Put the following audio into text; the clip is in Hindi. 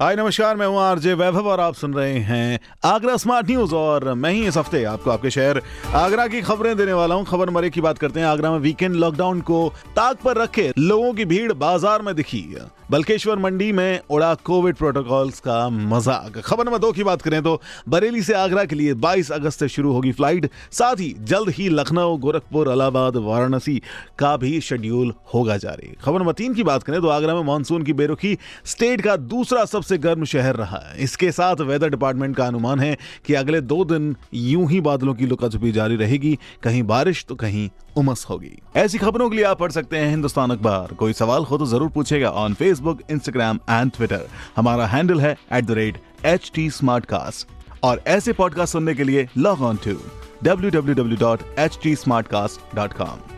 हाय, नमस्कार, मैं हूँ आरजे वैभव और आप सुन रहे हैं आगरा स्मार्ट न्यूज़ और मैं ही इस हफ़्ते आपको आपके शहर, आगरा की खबरें देने वाला हूँ। खबर मरे की बात करते हैं। आगरा में वीकेंड लॉकडाउन को ताक पर रखे लोगों की भीड़ बाज़ार में दिखी। बल्केश्वर मंडी में उड़ा कोविड प्रोटोकॉल्स का मज़ाक। खबर नंबर दो की बात करें तो बरेली से आगरा के लिए 22 अगस्त से शुरू होगी फ़्लाइट साथ ही जल्द ही लखनऊ, गोरखपुर इलाहाबाद वाराणसी का भी शेड्यूल होगा जारी। खबर नंबर तीन की बात करें तो आगरा में मानसून की बेरुखी स्टेट का दूसरा सबसे गर्म शहर रहा है। इसके साथ वेदर डिपार्टमेंट का अनुमान है कि अगले दो दिन यूँ ही बादलों की लुकाछुपी जारी रहेगी। कहीं बारिश तो कहीं उमस होगी। ऐसी खबरों के लिए आप पढ़ सकते हैं हिंदुस्तान अखबार। कोई सवाल हो तो ज़रूर पूछेगा on Facebook Instagram and Twitter हमारा हैंडल है एट एच टी और ऐसे पॉडकास्ट सुनने के लिए लॉग ऑन टू www.htsmartcast.com